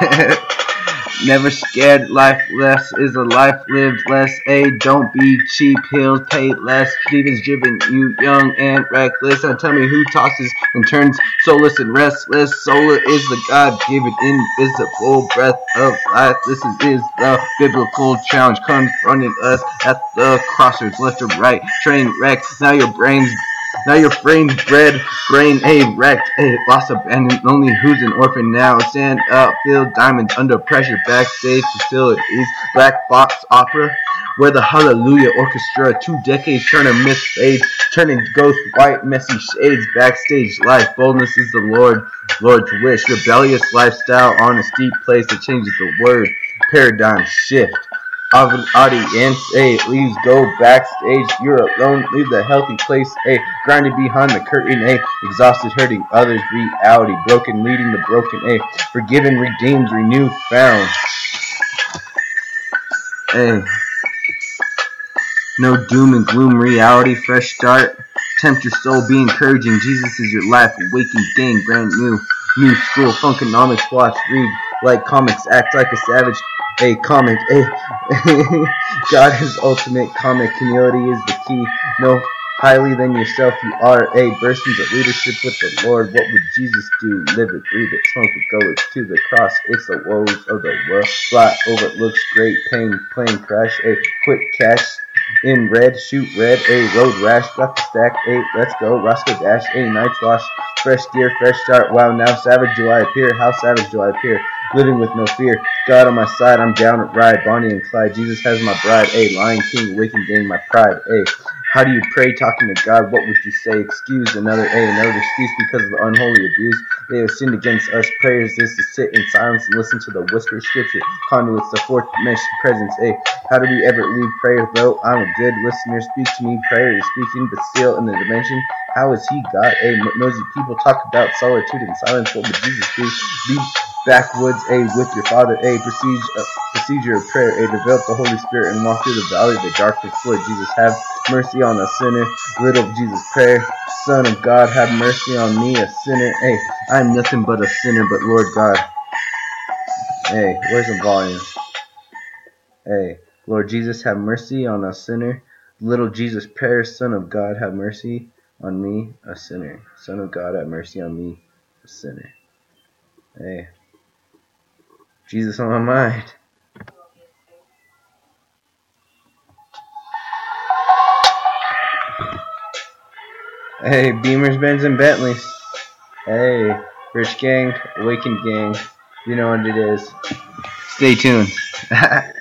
never scared. Life less is a life lived less. A don't be cheap. Hills pay less. Stevens driven you young and reckless. And tell me who tosses and turns soulless and restless. Solar is the God given invisible breath of life. This is, is the biblical challenge confronting us at the crossroads, left or right. Train wreck. Now your brain's now your frame's bred, brain a wrecked, a lost abandoned, lonely who's an orphan now. Stand up, feel diamonds under pressure, backstage facilities, black box opera, where the Hallelujah Orchestra, two decades turn a mist fades, turning ghost white, messy shades, backstage life, boldness is the Lord, Lord's wish, rebellious lifestyle on a steep place that changes the word, paradigm shift audience, Hey, leaves go backstage. You're alone, leave the healthy place. Hey, grinding behind the curtain. Hey, exhausted, hurting others. Reality broken, leading the broken. A forgiven, redeemed, renewed, found. A no doom and gloom. Reality, fresh start. Tempt your soul, be encouraging. Jesus is your life. Awakened gang, brand new. New school, funkonomics, watch, read like comics, act like a savage, a comic, a God is ultimate comic. Humility is the key. No highly than yourself you are. A bursting of leadership with the Lord. What would Jesus do? Live it, breathe it, smoke it, go it to the cross. It's the woes of the world. Fly over looks great. Pain, plane crash. A quick cash in red, shoot red, a road rash, got the stack, a let's go, Roscoe Dash, a night wash, fresh gear, fresh start, wow, now savage do I appear, how savage do I appear, living with no fear, God on my side, I'm down at ride, Bonnie and Clyde, Jesus has my bride, a Lion King, waking gain my pride, a how do you pray talking to God? What would you say? Excuse another A, another excuse because of the unholy abuse. They have sinned against us. Prayers is to sit in silence and listen to the whispered scripture. Conduits, the fourth dimension presence. A, how do we ever leave prayer? Though I'm a good listener, speak to me. Prayer is speaking, but still in the dimension. How is he God? A, nosy people talk about solitude and silence. What would Jesus do? Be backwoods. A, with your father. A, procedure, uh, procedure of prayer. A, develop the Holy Spirit and walk through the valley of the darkness. Lord Jesus, have mercy on a sinner. Little Jesus prayer. Son of God, have mercy on me, a sinner. Hey, I'm nothing but a sinner, but Lord God. A, where's the volume? A, Lord Jesus, have mercy on a sinner. Little Jesus prayer. Son of God, have mercy on me, a sinner. Son of God, have mercy on me, a sinner. Hey, Jesus on my mind. Hey, Beamers, Benz, and Bentleys. Hey, Rich Gang, Awakened Gang. You know what it is. Stay tuned.